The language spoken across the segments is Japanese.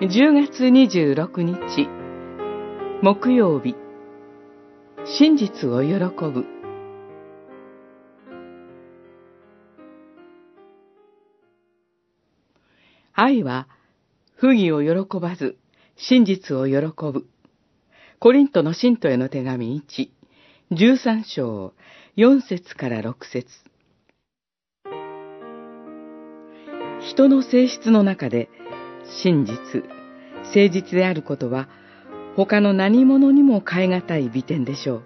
10月26日。木曜日。真実を喜ぶ。愛は不義を喜ばず真実を喜ぶ。コリントの信徒への手紙1、13章4節から6節。人の性質の中で真実、誠実であることは、他の何者にも変え難い美点でしょう。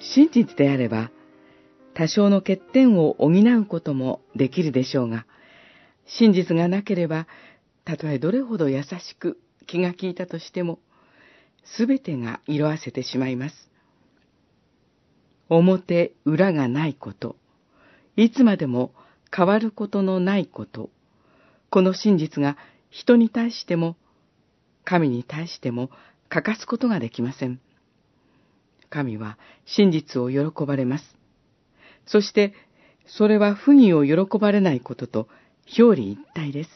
真実であれば、多少の欠点を補うこともできるでしょうが、真実がなければ、たとえどれほど優しく気が利いたとしても、すべてが色あせてしまいます。表、裏がないこと、いつまでも変わることのないこと、この真実が人に対しても、神に対しても欠かすことができません。神は真実を喜ばれます。そして、それは不義を喜ばれないことと表裏一体です。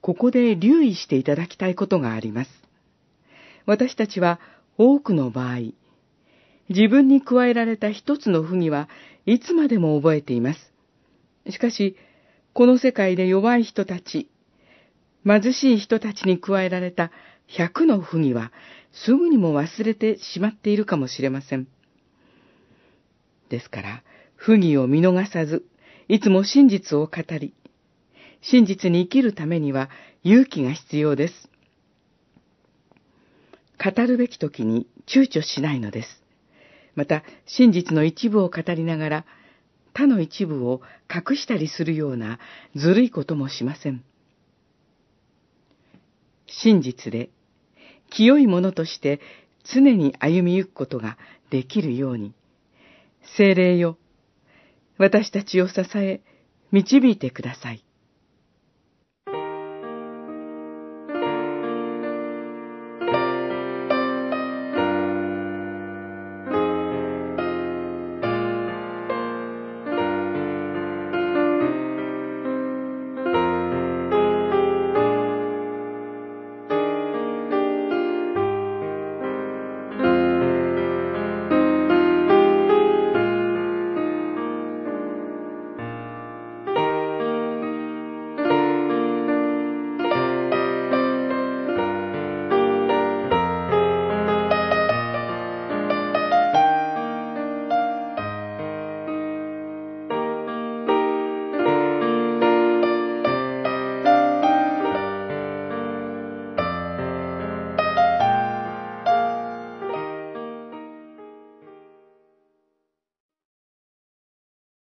ここで留意していただきたいことがあります。私たちは多くの場合、自分に加えられた一つの不義はいつまでも覚えています。しかし、この世界で弱い人たち、貧しい人たちに加えられた百の不義は、すぐにも忘れてしまっているかもしれません。ですから、不義を見逃さず、いつも真実を語り、真実に生きるためには勇気が必要です。語るべき時に躊躇しないのです。また、真実の一部を語りながら、他の一部を隠したりするようなずるいこともしません。真実で、清いものとして常に歩みゆくことができるように、精霊よ、私たちを支え、導いてください。